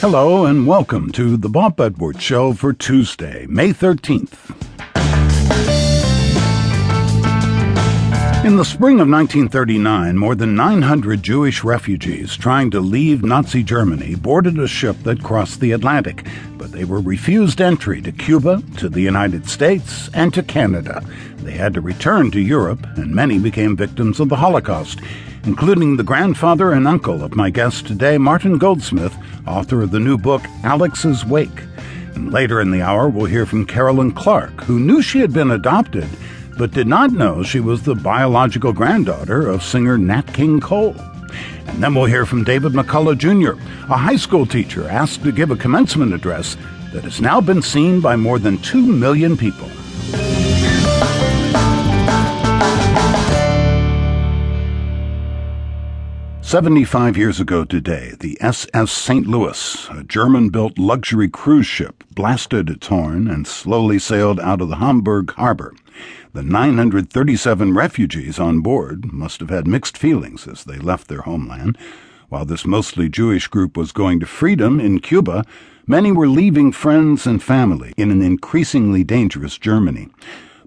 Hello and welcome to the Bob Edwards Show for Tuesday, May 13th. In the spring of 1939, more than 900 Jewish refugees trying to leave Nazi Germany boarded a ship that crossed the Atlantic, but they were refused entry to Cuba, to the United States, and to Canada. They had to return to Europe, and many became victims of the Holocaust, including the grandfather and uncle of my guest today, Martin Goldsmith, author of the new book Alex's Wake. And later in the hour, we'll hear from Caroline Clarke, who knew she had been adopted but did not know she was the biological granddaughter of singer Nat King Cole. And then we'll hear from David McCullough Jr., a high school teacher asked to give a commencement address that has now been seen by more than 2 million people. Seventy-five years ago today, the SS St. Louis, a German-built luxury cruise ship, blasted its horn and slowly sailed out of the Hamburg harbor. The 937 refugees on board must have had mixed feelings as they left their homeland. While this mostly Jewish group was going to freedom in Cuba, many were leaving friends and family in an increasingly dangerous Germany.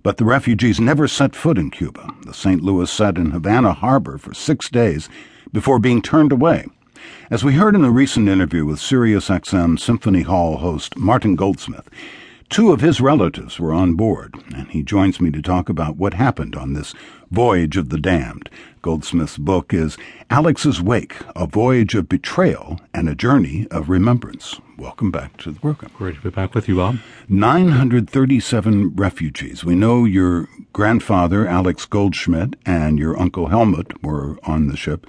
But the refugees never set foot in Cuba. The St. Louis sat in Havana harbor for six days before being turned away. As we heard in a recent interview with SiriusXM Symphony Hall host Martin Goldsmith, Two of his relatives were on board, and he joins me to talk about what happened on this voyage of the damned. Goldsmith's book is Alex's Wake, a voyage of betrayal and a journey of remembrance. Welcome back to the program. Great to be back with you, Bob. 937 refugees. We know your grandfather, Alex Goldschmidt, and your uncle Helmut were on the ship.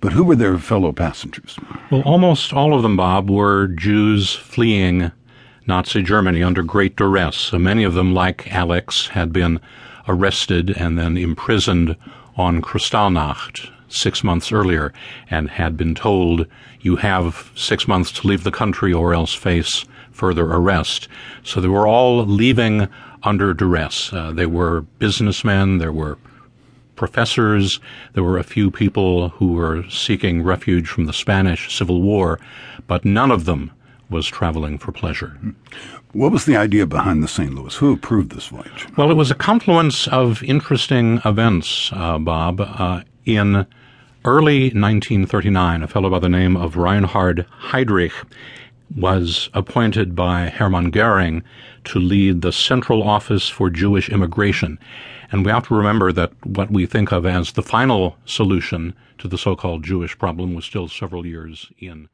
But who were their fellow passengers? Well, almost all of them, Bob, were Jews fleeing Nazi Germany under great duress. Many of them, like Alex, had been arrested and then imprisoned on Kristallnacht six months earlier and had been told, you have six months to leave the country or else face further arrest. So they were all leaving under duress. Uh, they were businessmen, there were professors, there were a few people who were seeking refuge from the Spanish Civil War, but none of them was traveling for pleasure. What was the idea behind the St. Louis? Who approved this voyage? Well, it was a confluence of interesting events, uh, Bob. Uh, in early 1939, a fellow by the name of Reinhard Heydrich was appointed by Hermann Goering to lead the Central Office for Jewish Immigration. And we have to remember that what we think of as the final solution to the so called Jewish problem was still several years in